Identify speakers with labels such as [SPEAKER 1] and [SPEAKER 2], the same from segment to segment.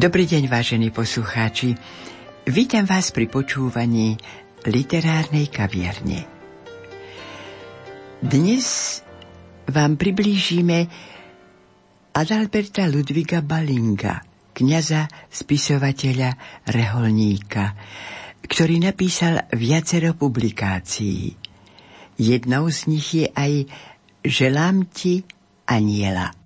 [SPEAKER 1] Dobrý deň, vážení poslucháči. Vítam vás pri počúvaní literárnej kaviarne. Dnes vám priblížime Adalberta Ludviga Balinga, kniaza, spisovateľa, reholníka, ktorý napísal viacero publikácií. Jednou z nich je aj Želám ti aniela.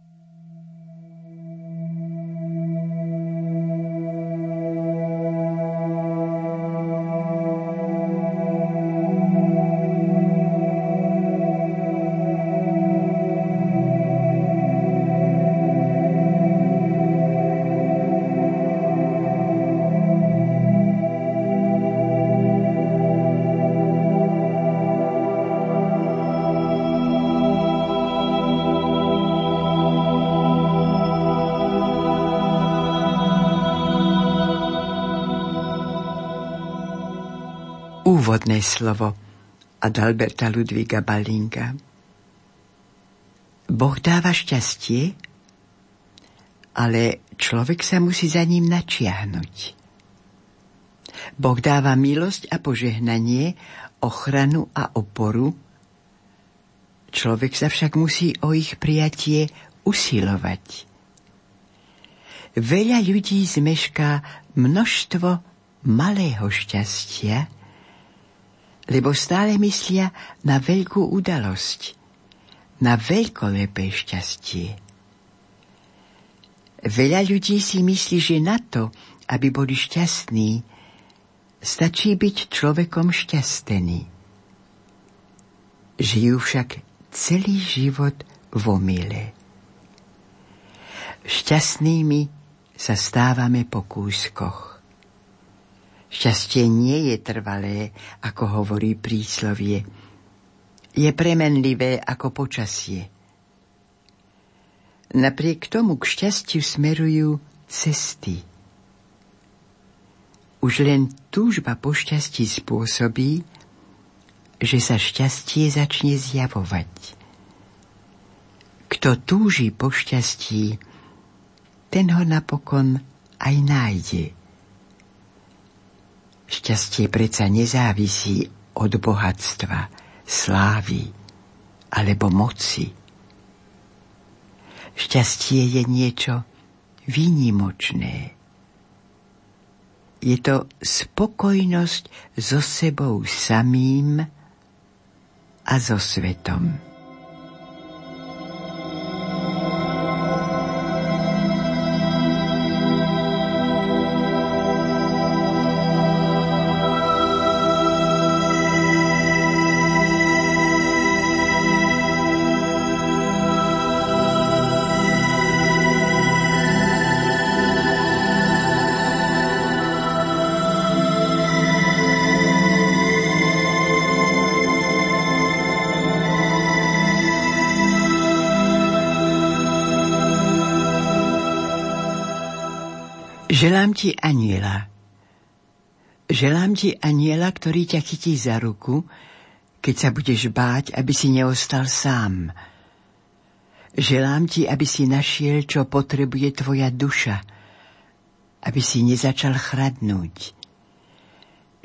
[SPEAKER 1] Úvodné slovo Adalberta Ludviga Balinga. Boh dáva šťastie, ale človek sa musí za ním načiahnuť. Boh dáva milosť a požehnanie, ochranu a oporu, človek sa však musí o ich prijatie usilovať. Veľa ľudí zmešká množstvo malého šťastia, lebo stále myslia na veľkú udalosť, na veľkolepé šťastie. Veľa ľudí si myslí, že na to, aby boli šťastní, stačí byť človekom šťastený. Žijú však celý život v omyle. Šťastnými sa stávame po kúskoch. Šťastie nie je trvalé, ako hovorí príslovie. Je premenlivé ako počasie. Napriek tomu k šťastiu smerujú cesty. Už len túžba po šťastí spôsobí, že sa šťastie začne zjavovať. Kto túži po šťastí, ten ho napokon aj nájde. Šťastie predsa nezávisí od bohatstva, slávy alebo moci. Šťastie je niečo výnimočné. Je to spokojnosť so sebou samým a so svetom. Želám ti aniela. Želám ti aniela, ktorý ťa chytí za ruku, keď sa budeš báť, aby si neostal sám. Želám ti, aby si našiel, čo potrebuje tvoja duša, aby si nezačal chradnúť.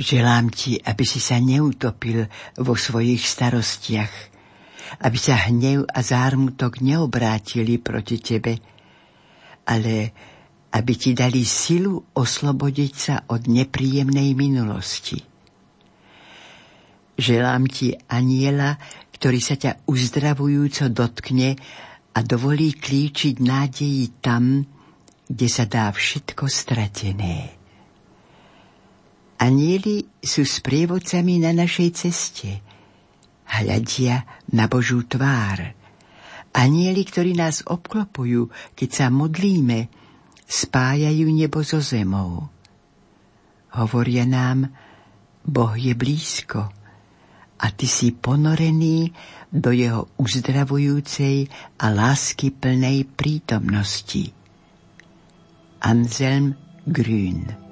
[SPEAKER 1] Želám ti, aby si sa neutopil vo svojich starostiach, aby sa hnev a zármutok neobrátili proti tebe, ale aby ti dali silu oslobodiť sa od nepríjemnej minulosti. Želám ti aniela, ktorý sa ťa uzdravujúco dotkne a dovolí klíčiť nádeji tam, kde sa dá všetko stratené. Anieli sú sprievodcami na našej ceste. Hľadia na Božú tvár. Anieli, ktorí nás obklopujú, keď sa modlíme, spájajú nebo so zemou. Hovoria nám, Boh je blízko a ty si ponorený do jeho uzdravujúcej a lásky plnej prítomnosti. Anselm Grün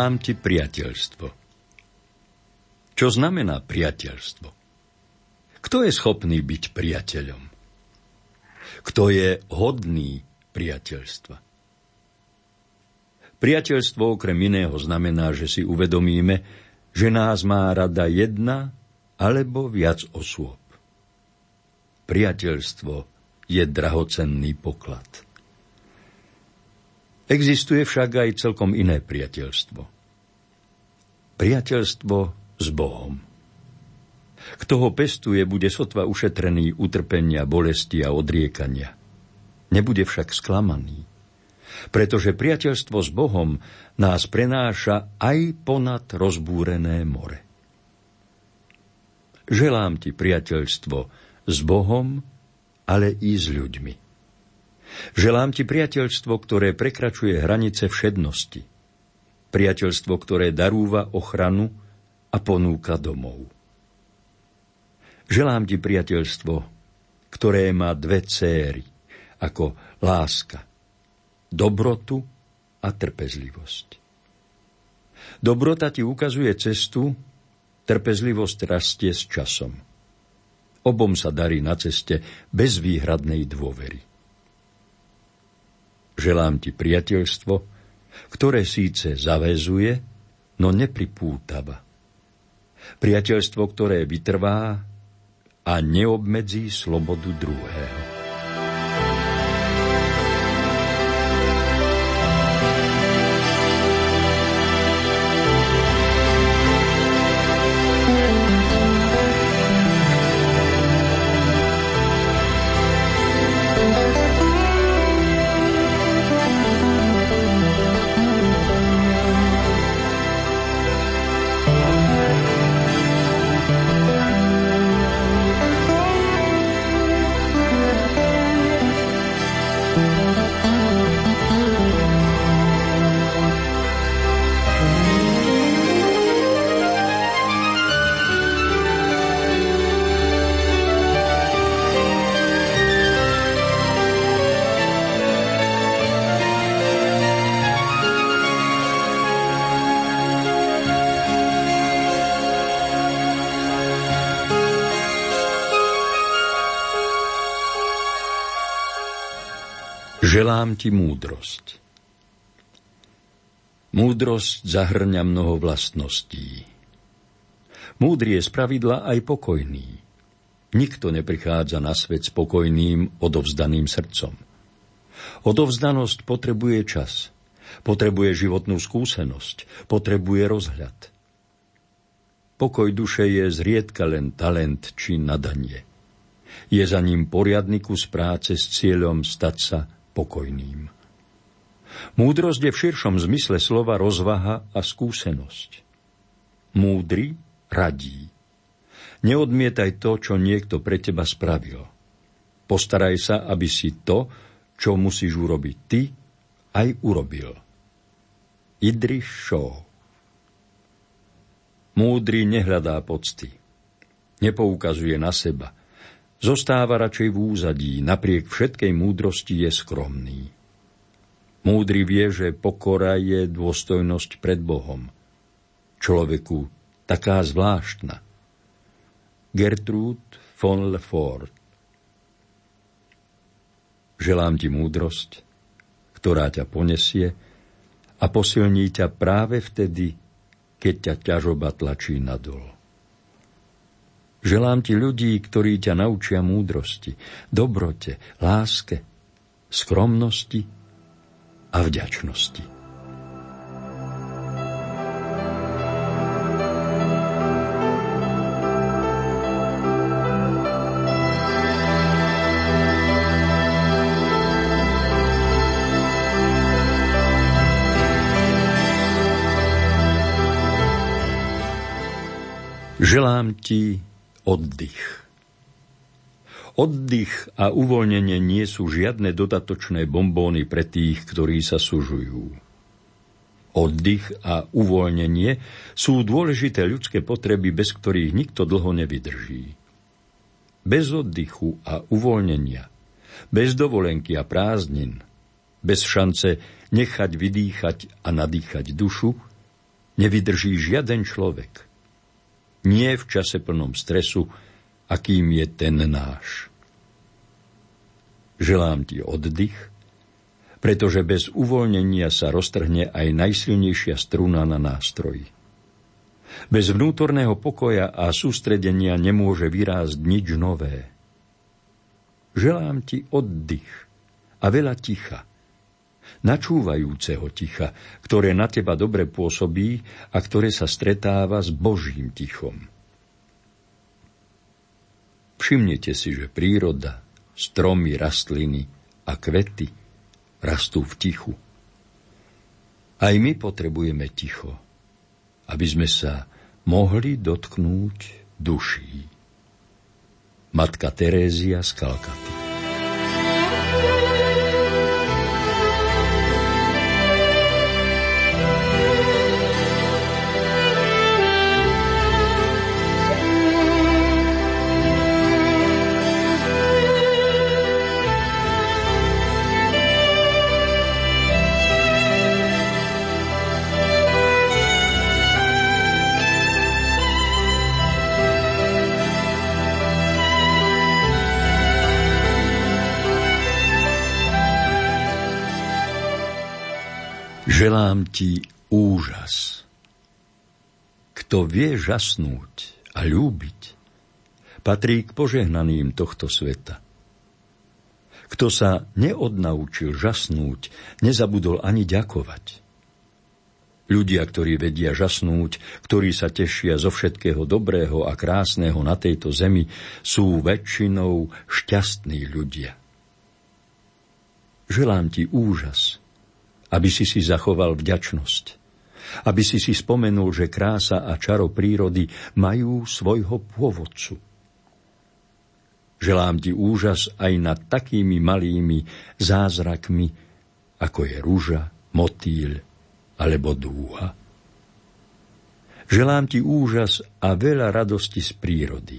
[SPEAKER 2] Želám ti priateľstvo. Čo znamená priateľstvo? Kto je schopný byť priateľom? Kto je hodný priateľstva? Priateľstvo okrem iného znamená, že si uvedomíme, že nás má rada jedna alebo viac osôb. Priateľstvo je drahocenný poklad. Existuje však aj celkom iné priateľstvo. Priateľstvo s Bohom. Kto ho pestuje, bude sotva ušetrený utrpenia, bolesti a odriekania. Nebude však sklamaný pretože priateľstvo s Bohom nás prenáša aj ponad rozbúrené more. Želám ti priateľstvo s Bohom, ale i s ľuďmi. Želám ti priateľstvo, ktoré prekračuje hranice všednosti. Priateľstvo, ktoré darúva ochranu a ponúka domov. Želám ti priateľstvo, ktoré má dve céry, ako láska dobrotu a trpezlivosť. Dobrota ti ukazuje cestu, trpezlivosť rastie s časom. Obom sa darí na ceste bez výhradnej dôvery. Želám ti priateľstvo, ktoré síce zavezuje, no nepripútava. Priateľstvo, ktoré vytrvá a neobmedzí slobodu druhého. Želám ti múdrosť. Múdrosť zahrňa mnoho vlastností. Múdry je spravidla aj pokojný. Nikto neprichádza na svet spokojným, odovzdaným srdcom. Odovzdanosť potrebuje čas, potrebuje životnú skúsenosť, potrebuje rozhľad. Pokoj duše je zriedka len talent či nadanie. Je za ním poriadny kus práce s cieľom stať sa pokojným. Múdrosť je v širšom zmysle slova rozvaha a skúsenosť. Múdry radí. Neodmietaj to, čo niekto pre teba spravil. Postaraj sa, aby si to, čo musíš urobiť ty, aj urobil. Idriš Shaw Múdry nehľadá pocty. Nepoukazuje na seba – Zostáva radšej v úzadí, napriek všetkej múdrosti je skromný. Múdry vie, že pokora je dôstojnosť pred Bohom. Človeku taká zvláštna. Gertrude von Lefort Želám ti múdrosť, ktorá ťa ponesie a posilní ťa práve vtedy, keď ťa ťažoba tlačí nadol. Želám ti ľudí, ktorí ťa naučia múdrosti, dobrote, láske, skromnosti a vďačnosti. Želám ti oddych. Oddych a uvoľnenie nie sú žiadne dodatočné bombóny pre tých, ktorí sa sužujú. Oddych a uvoľnenie sú dôležité ľudské potreby, bez ktorých nikto dlho nevydrží. Bez oddychu a uvoľnenia, bez dovolenky a prázdnin, bez šance nechať vydýchať a nadýchať dušu, nevydrží žiaden človek. Nie v čase plnom stresu, akým je ten náš. Želám ti oddych, pretože bez uvoľnenia sa roztrhne aj najsilnejšia struna na nástroji. Bez vnútorného pokoja a sústredenia nemôže vyrásť nič nové. Želám ti oddych a veľa ticha, načúvajúceho ticha, ktoré na teba dobre pôsobí a ktoré sa stretáva s Božím tichom. Všimnite si, že príroda, stromy, rastliny a kvety rastú v tichu. Aj my potrebujeme ticho, aby sme sa mohli dotknúť duší. Matka Terézia z Kalkaty Želám ti úžas. Kto vie žasnúť a ľúbiť, patrí k požehnaným tohto sveta. Kto sa neodnaučil žasnúť, nezabudol ani ďakovať. Ľudia, ktorí vedia žasnúť, ktorí sa tešia zo všetkého dobrého a krásneho na tejto zemi, sú väčšinou šťastní ľudia. Želám ti úžas, aby si si zachoval vďačnosť, aby si si spomenul, že krása a čaro prírody majú svojho pôvodcu. Želám ti úžas aj nad takými malými zázrakmi, ako je rúža, motýl alebo dúha. Želám ti úžas a veľa radosti z prírody.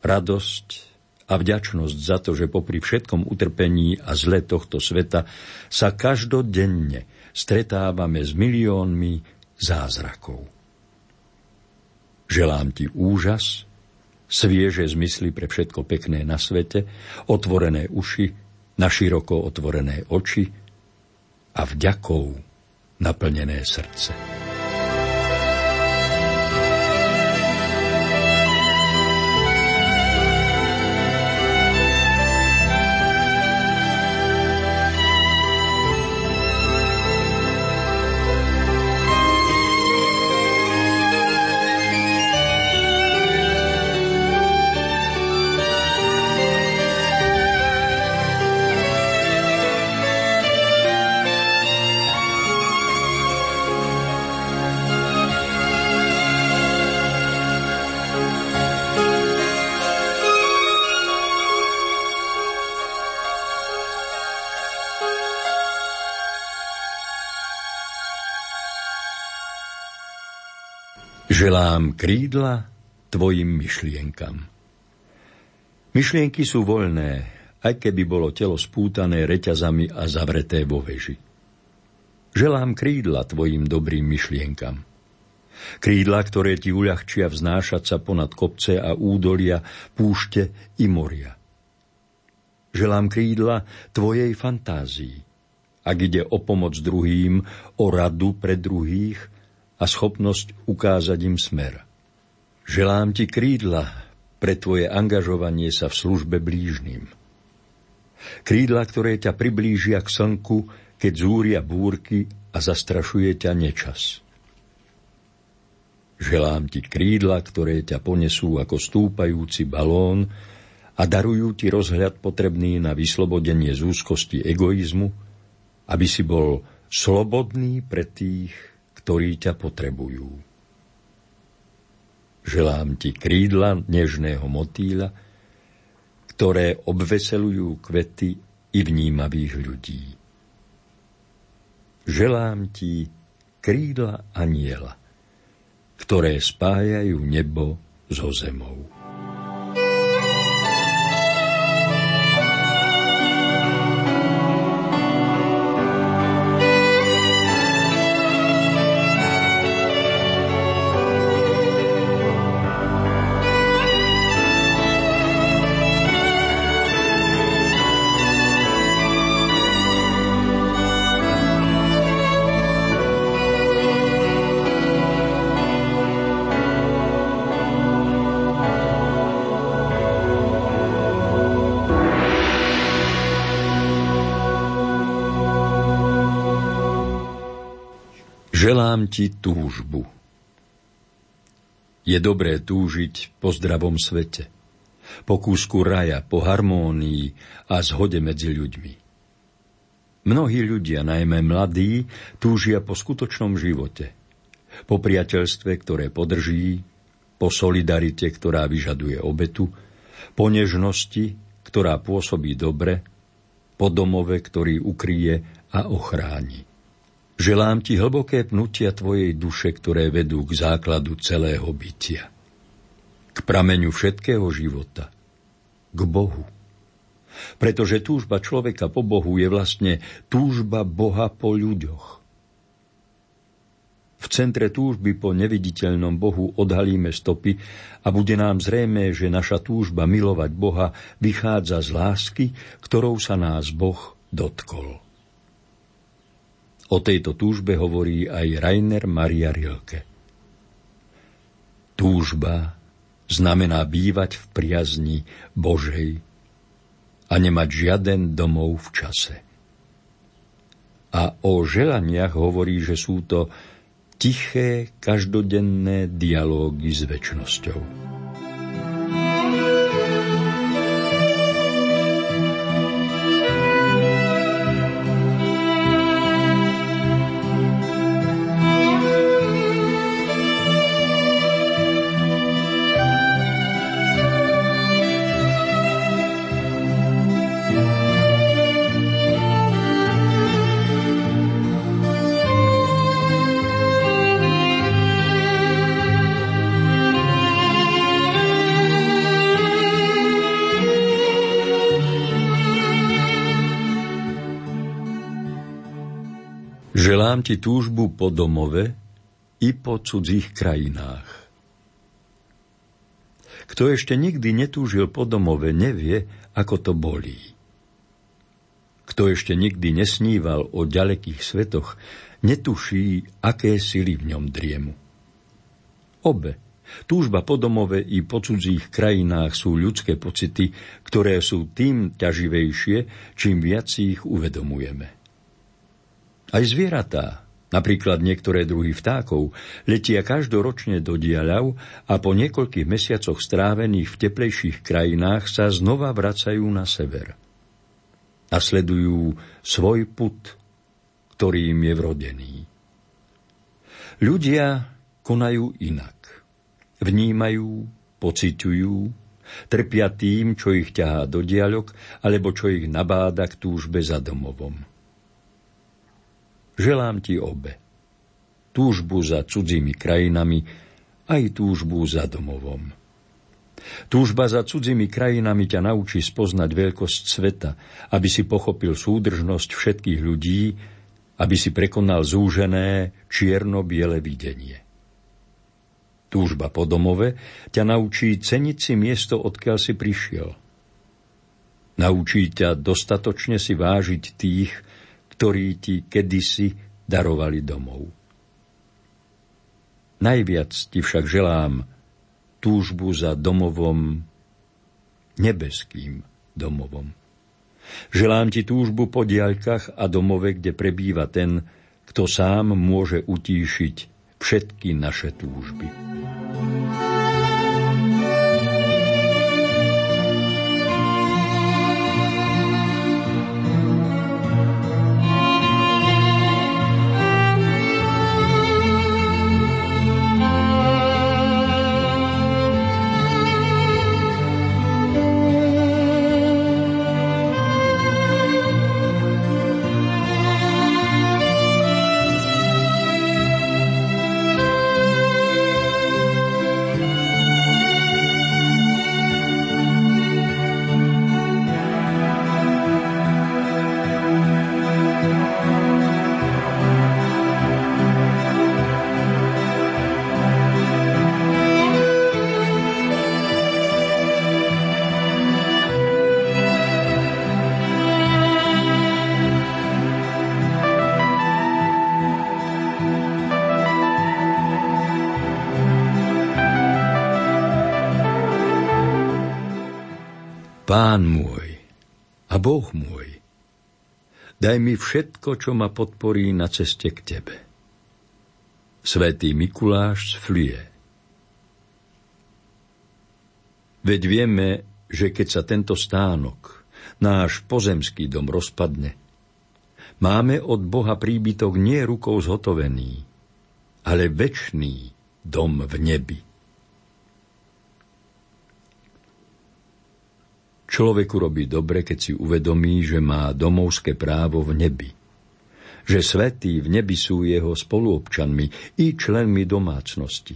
[SPEAKER 2] Radosť a vďačnosť za to, že popri všetkom utrpení a zle tohto sveta sa každodenne stretávame s miliónmi zázrakov. Želám ti úžas, svieže zmysly pre všetko pekné na svete, otvorené uši, na široko otvorené oči a vďakou naplnené srdce. Želám krídla tvojim myšlienkam. Myšlienky sú voľné, aj keby bolo telo spútané reťazami a zavreté vo veži. Želám krídla tvojim dobrým myšlienkam. Krídla, ktoré ti uľahčia vznášať sa ponad kopce a údolia, púšte i moria. Želám krídla tvojej fantázii. Ak ide o pomoc druhým, o radu pre druhých, a schopnosť ukázať im smer. Želám ti krídla pre tvoje angažovanie sa v službe blížnym. Krídla, ktoré ťa priblížia k slnku, keď zúria búrky a zastrašuje ťa nečas. Želám ti krídla, ktoré ťa ponesú ako stúpajúci balón a darujú ti rozhľad potrebný na vyslobodenie z úzkosti egoizmu, aby si bol slobodný pre tých, ktorí ťa potrebujú. Želám ti krídla nežného motýla, ktoré obveselujú kvety i vnímavých ľudí. Želám ti krídla aniela, ktoré spájajú nebo so zemou. Želám ti túžbu. Je dobré túžiť po zdravom svete, po kúsku raja, po harmónii a zhode medzi ľuďmi. Mnohí ľudia, najmä mladí, túžia po skutočnom živote, po priateľstve, ktoré podrží, po solidarite, ktorá vyžaduje obetu, po nežnosti, ktorá pôsobí dobre, po domove, ktorý ukrie a ochráni. Želám ti hlboké pnutia tvojej duše, ktoré vedú k základu celého bytia. K prameňu všetkého života. K Bohu. Pretože túžba človeka po Bohu je vlastne túžba Boha po ľuďoch. V centre túžby po neviditeľnom Bohu odhalíme stopy a bude nám zrejme, že naša túžba milovať Boha vychádza z lásky, ktorou sa nás Boh dotkol. O tejto túžbe hovorí aj Rainer Maria Rilke. Túžba znamená bývať v priazni Božej a nemať žiaden domov v čase. A o želaniach hovorí, že sú to tiché, každodenné dialógy s väčšnosťou. Želám ti túžbu po domove i po cudzích krajinách. Kto ešte nikdy netúžil po domove, nevie, ako to bolí. Kto ešte nikdy nesníval o ďalekých svetoch, netuší, aké sily v ňom driemu. Obe, túžba po domove i po cudzích krajinách sú ľudské pocity, ktoré sú tým ťaživejšie, čím viac ich uvedomujeme. Aj zvieratá, napríklad niektoré druhy vtákov, letia každoročne do diaľav a po niekoľkých mesiacoch strávených v teplejších krajinách sa znova vracajú na sever. A sledujú svoj put, ktorý im je vrodený. Ľudia konajú inak. Vnímajú, pociťujú, trpia tým, čo ich ťahá do diaľok, alebo čo ich nabáda k túžbe za domovom. Želám ti obe. Túžbu za cudzími krajinami, aj túžbu za domovom. Túžba za cudzími krajinami ťa naučí spoznať veľkosť sveta, aby si pochopil súdržnosť všetkých ľudí, aby si prekonal zúžené čierno-biele videnie. Túžba po domove ťa naučí ceniť si miesto, odkiaľ si prišiel. Naučí ťa dostatočne si vážiť tých, ktorí ti kedysi darovali domov. Najviac ti však želám túžbu za domovom, nebeským domovom. Želám ti túžbu po diaľkach a domove, kde prebýva ten, kto sám môže utíšiť všetky naše túžby. Pán môj a Boh môj, daj mi všetko, čo ma podporí na ceste k Tebe. Svetý Mikuláš z Flie Veď vieme, že keď sa tento stánok, náš pozemský dom rozpadne, máme od Boha príbytok nie rukou zhotovený, ale večný dom v nebi. Človeku robí dobre, keď si uvedomí, že má domovské právo v nebi. Že svetí v nebi sú jeho spoluobčanmi i členmi domácnosti.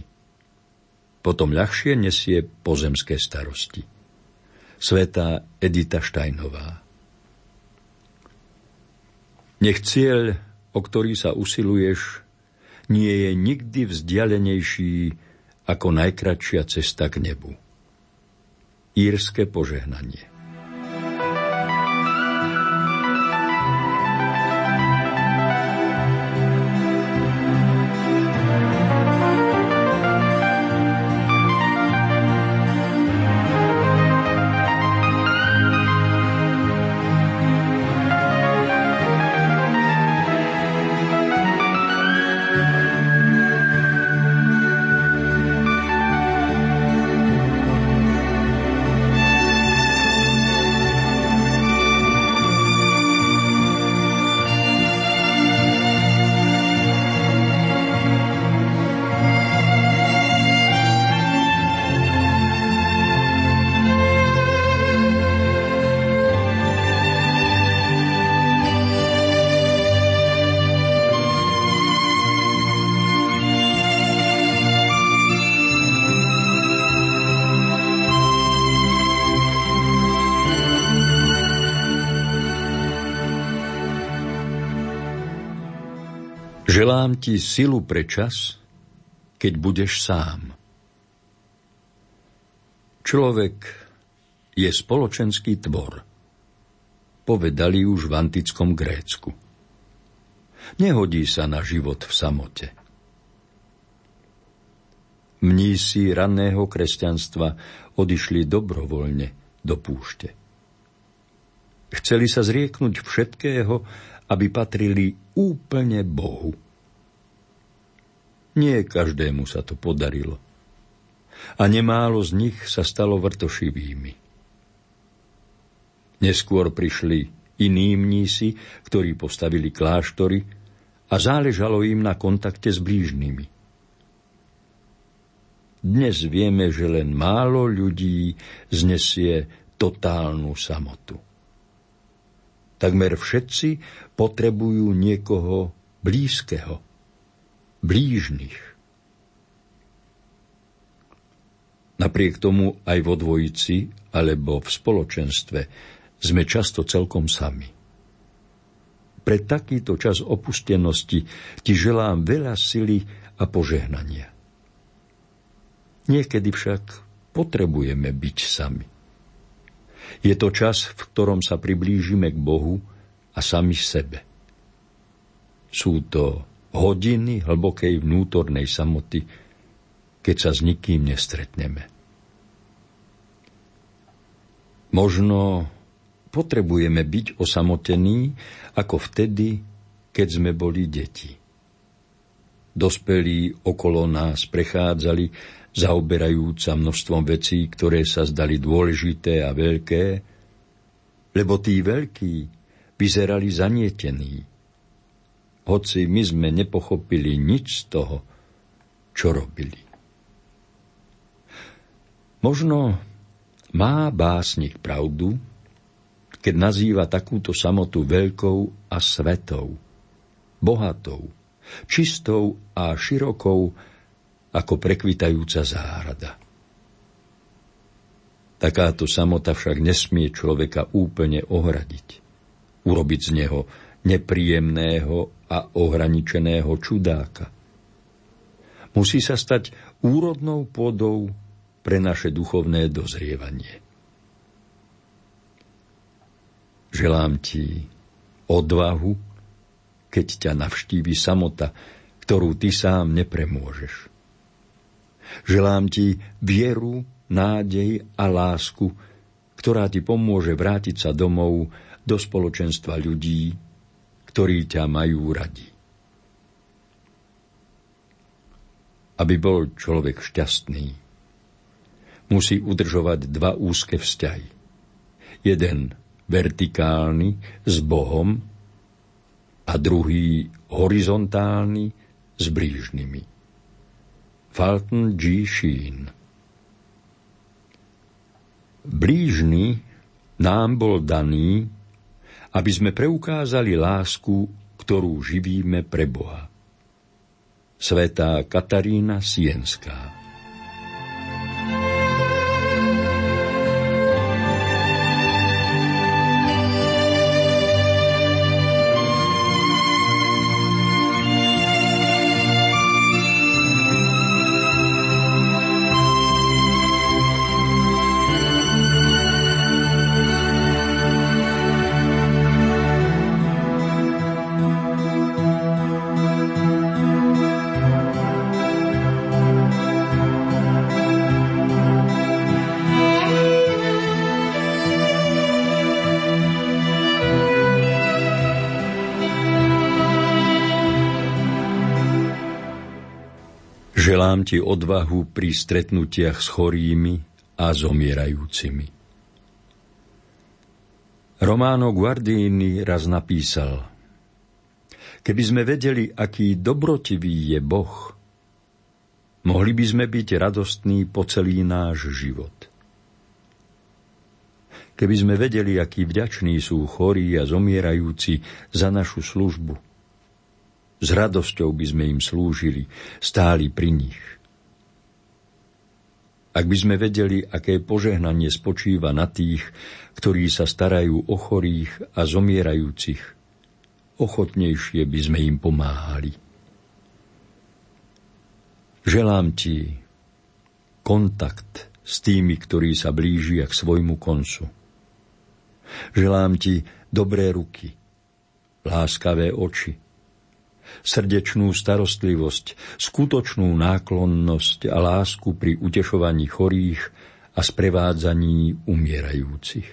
[SPEAKER 2] Potom ľahšie nesie pozemské starosti. Svetá Edita Štajnová Nech cieľ, o ktorý sa usiluješ, nie je nikdy vzdialenejší ako najkračšia cesta k nebu. Írske požehnanie Želám ti silu pre čas, keď budeš sám. Človek je spoločenský tvor. Povedali už v antickom Grécku. Nehodí sa na život v samote. Mnísi ranného kresťanstva odišli dobrovoľne do púšte. Chceli sa zrieknúť všetkého aby patrili úplne Bohu. Nie každému sa to podarilo. A nemálo z nich sa stalo vrtošivými. Neskôr prišli iní mnísi, ktorí postavili kláštory a záležalo im na kontakte s blížnymi. Dnes vieme, že len málo ľudí znesie totálnu samotu. Takmer všetci potrebujú niekoho blízkeho, blížnych. Napriek tomu aj vo dvojici alebo v spoločenstve sme často celkom sami. Pre takýto čas opustenosti ti želám veľa sily a požehnania. Niekedy však potrebujeme byť sami. Je to čas, v ktorom sa priblížime k Bohu a sami sebe. Sú to hodiny hlbokej vnútornej samoty, keď sa s nikým nestretneme. Možno potrebujeme byť osamotení ako vtedy, keď sme boli deti. Dospelí okolo nás prechádzali, zaoberajúca množstvom vecí, ktoré sa zdali dôležité a veľké, lebo tí veľkí vyzerali zanietení. Hoci my sme nepochopili nič z toho, čo robili. Možno má básnik pravdu, keď nazýva takúto samotu veľkou a svetou, bohatou, čistou a širokou ako prekvitajúca záhrada. Takáto samota však nesmie človeka úplne ohradiť urobiť z neho nepríjemného a ohraničeného čudáka. Musí sa stať úrodnou pôdou pre naše duchovné dozrievanie. Želám ti odvahu, keď ťa navštívi samota, ktorú ty sám nepremôžeš. Želám ti vieru, nádej a lásku, ktorá ti pomôže vrátiť sa domov do spoločenstva ľudí, ktorí ťa majú radi. aby bol človek šťastný, musí udržovať dva úzke vzťahy. Jeden vertikálny s Bohom a druhý horizontálny s blížnymi. Fulton G. Sheen Blížny nám bol daný, aby sme preukázali lásku, ktorú živíme pre Boha. Svetá Katarína Sienská Želám ti odvahu pri stretnutiach s chorými a zomierajúcimi. Romano Guardini raz napísal Keby sme vedeli, aký dobrotivý je Boh, mohli by sme byť radostní po celý náš život. Keby sme vedeli, akí vďační sú chorí a zomierajúci za našu službu – s radosťou by sme im slúžili, stáli pri nich. Ak by sme vedeli, aké požehnanie spočíva na tých, ktorí sa starajú o chorých a zomierajúcich, ochotnejšie by sme im pomáhali. Želám ti kontakt s tými, ktorí sa blížia k svojmu koncu. Želám ti dobré ruky, láskavé oči, srdečnú starostlivosť, skutočnú náklonnosť a lásku pri utešovaní chorých a sprevádzaní umierajúcich.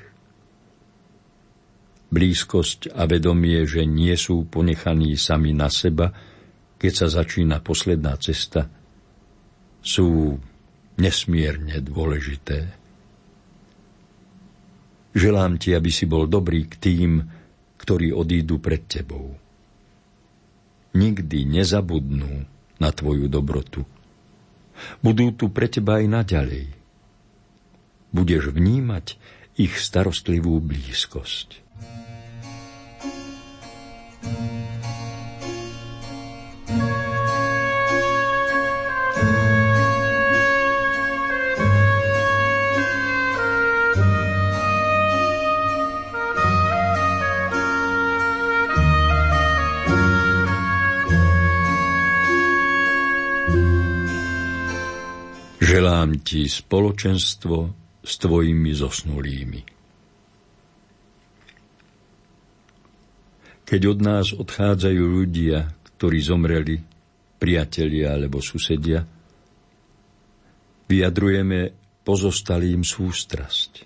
[SPEAKER 2] Blízkosť a vedomie, že nie sú ponechaní sami na seba, keď sa začína posledná cesta, sú nesmierne dôležité. Želám ti, aby si bol dobrý k tým, ktorí odídu pred tebou nikdy nezabudnú na tvoju dobrotu. Budú tu pre teba aj naďalej. Budeš vnímať ich starostlivú blízkosť. Ti spoločenstvo s tvojimi zosnulými. Keď od nás odchádzajú ľudia, ktorí zomreli, priatelia alebo susedia, vyjadrujeme pozostalým sústrasť.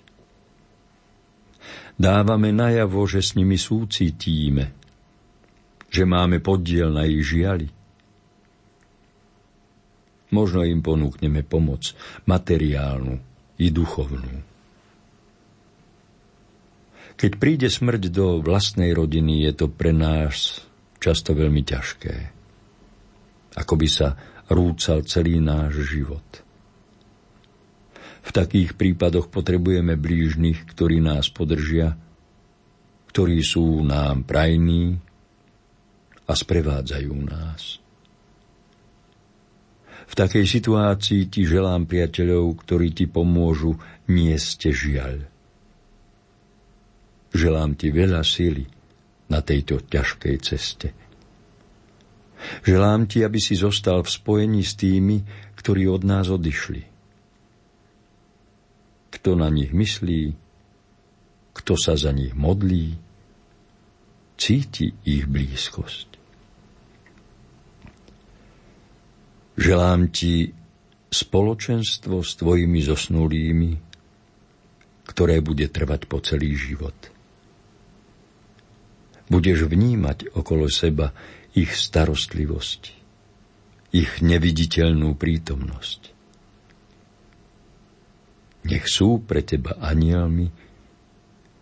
[SPEAKER 2] Dávame najavo, že s nimi súcitíme, že máme podiel na ich žiali – Možno im ponúkneme pomoc, materiálnu i duchovnú. Keď príde smrť do vlastnej rodiny, je to pre nás často veľmi ťažké. Ako by sa rúcal celý náš život. V takých prípadoch potrebujeme blížnych, ktorí nás podržia, ktorí sú nám prajní a sprevádzajú nás. V takej situácii ti želám priateľov, ktorí ti pomôžu niesť žiaľ. Želám ti veľa síly na tejto ťažkej ceste. Želám ti, aby si zostal v spojení s tými, ktorí od nás odišli. Kto na nich myslí, kto sa za nich modlí, cíti ich blízkosť. Želám ti spoločenstvo s tvojimi zosnulými, ktoré bude trvať po celý život. Budeš vnímať okolo seba ich starostlivosť, ich neviditeľnú prítomnosť. Nech sú pre teba anielmi,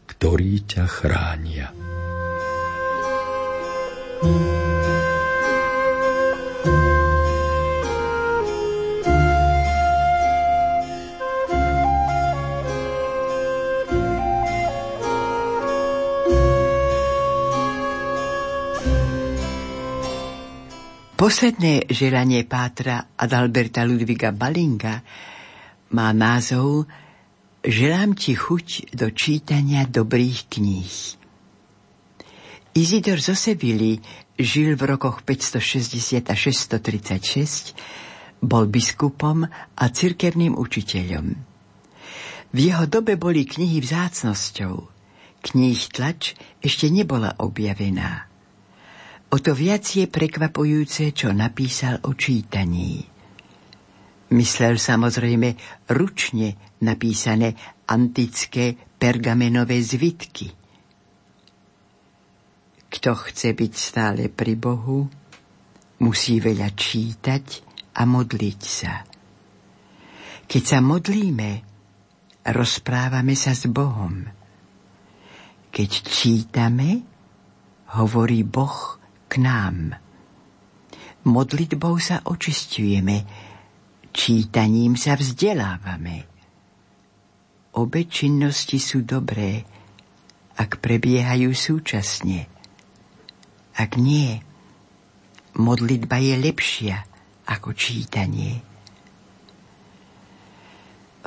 [SPEAKER 2] ktorí ťa chránia. thank you
[SPEAKER 1] Posledné želanie pátra Adalberta Ludviga Balinga má názov Želám ti chuť do čítania dobrých kníh. Izidor zo Sevily žil v rokoch 560 a 636, bol biskupom a cirkevným učiteľom. V jeho dobe boli knihy vzácnosťou. Kníh tlač ešte nebola objavená. O to viac je prekvapujúce, čo napísal o čítaní. Myslel samozrejme ručne napísané antické pergamenové zvitky. Kto chce byť stále pri Bohu, musí veľa čítať a modliť sa. Keď sa modlíme, rozprávame sa s Bohom. Keď čítame, hovorí Boh k nám. Modlitbou sa očistujeme, čítaním sa vzdelávame. Obe činnosti sú dobré, ak prebiehajú súčasne. Ak nie, modlitba je lepšia ako čítanie.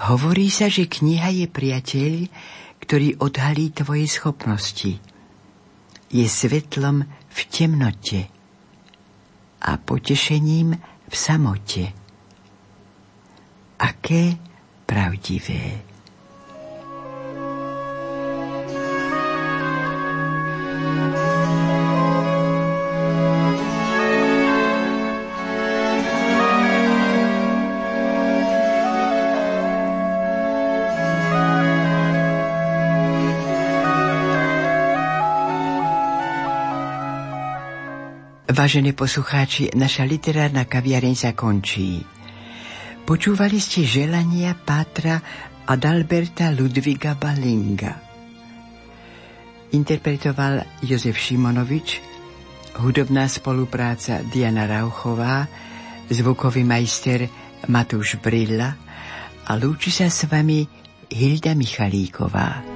[SPEAKER 1] Hovorí sa, že kniha je priateľ, ktorý odhalí tvoje schopnosti. Je svetlom v temnote a potešením v samote. Aké pravdivé. Vážení poslucháči, naša literárna kaviareň sa končí. Počúvali ste želania Pátra Adalberta Ludviga Balinga. Interpretoval Jozef Šimonovič, hudobná spolupráca Diana Rauchová, zvukový majster Matúš Brilla a lúči sa s vami Hilda Michalíková.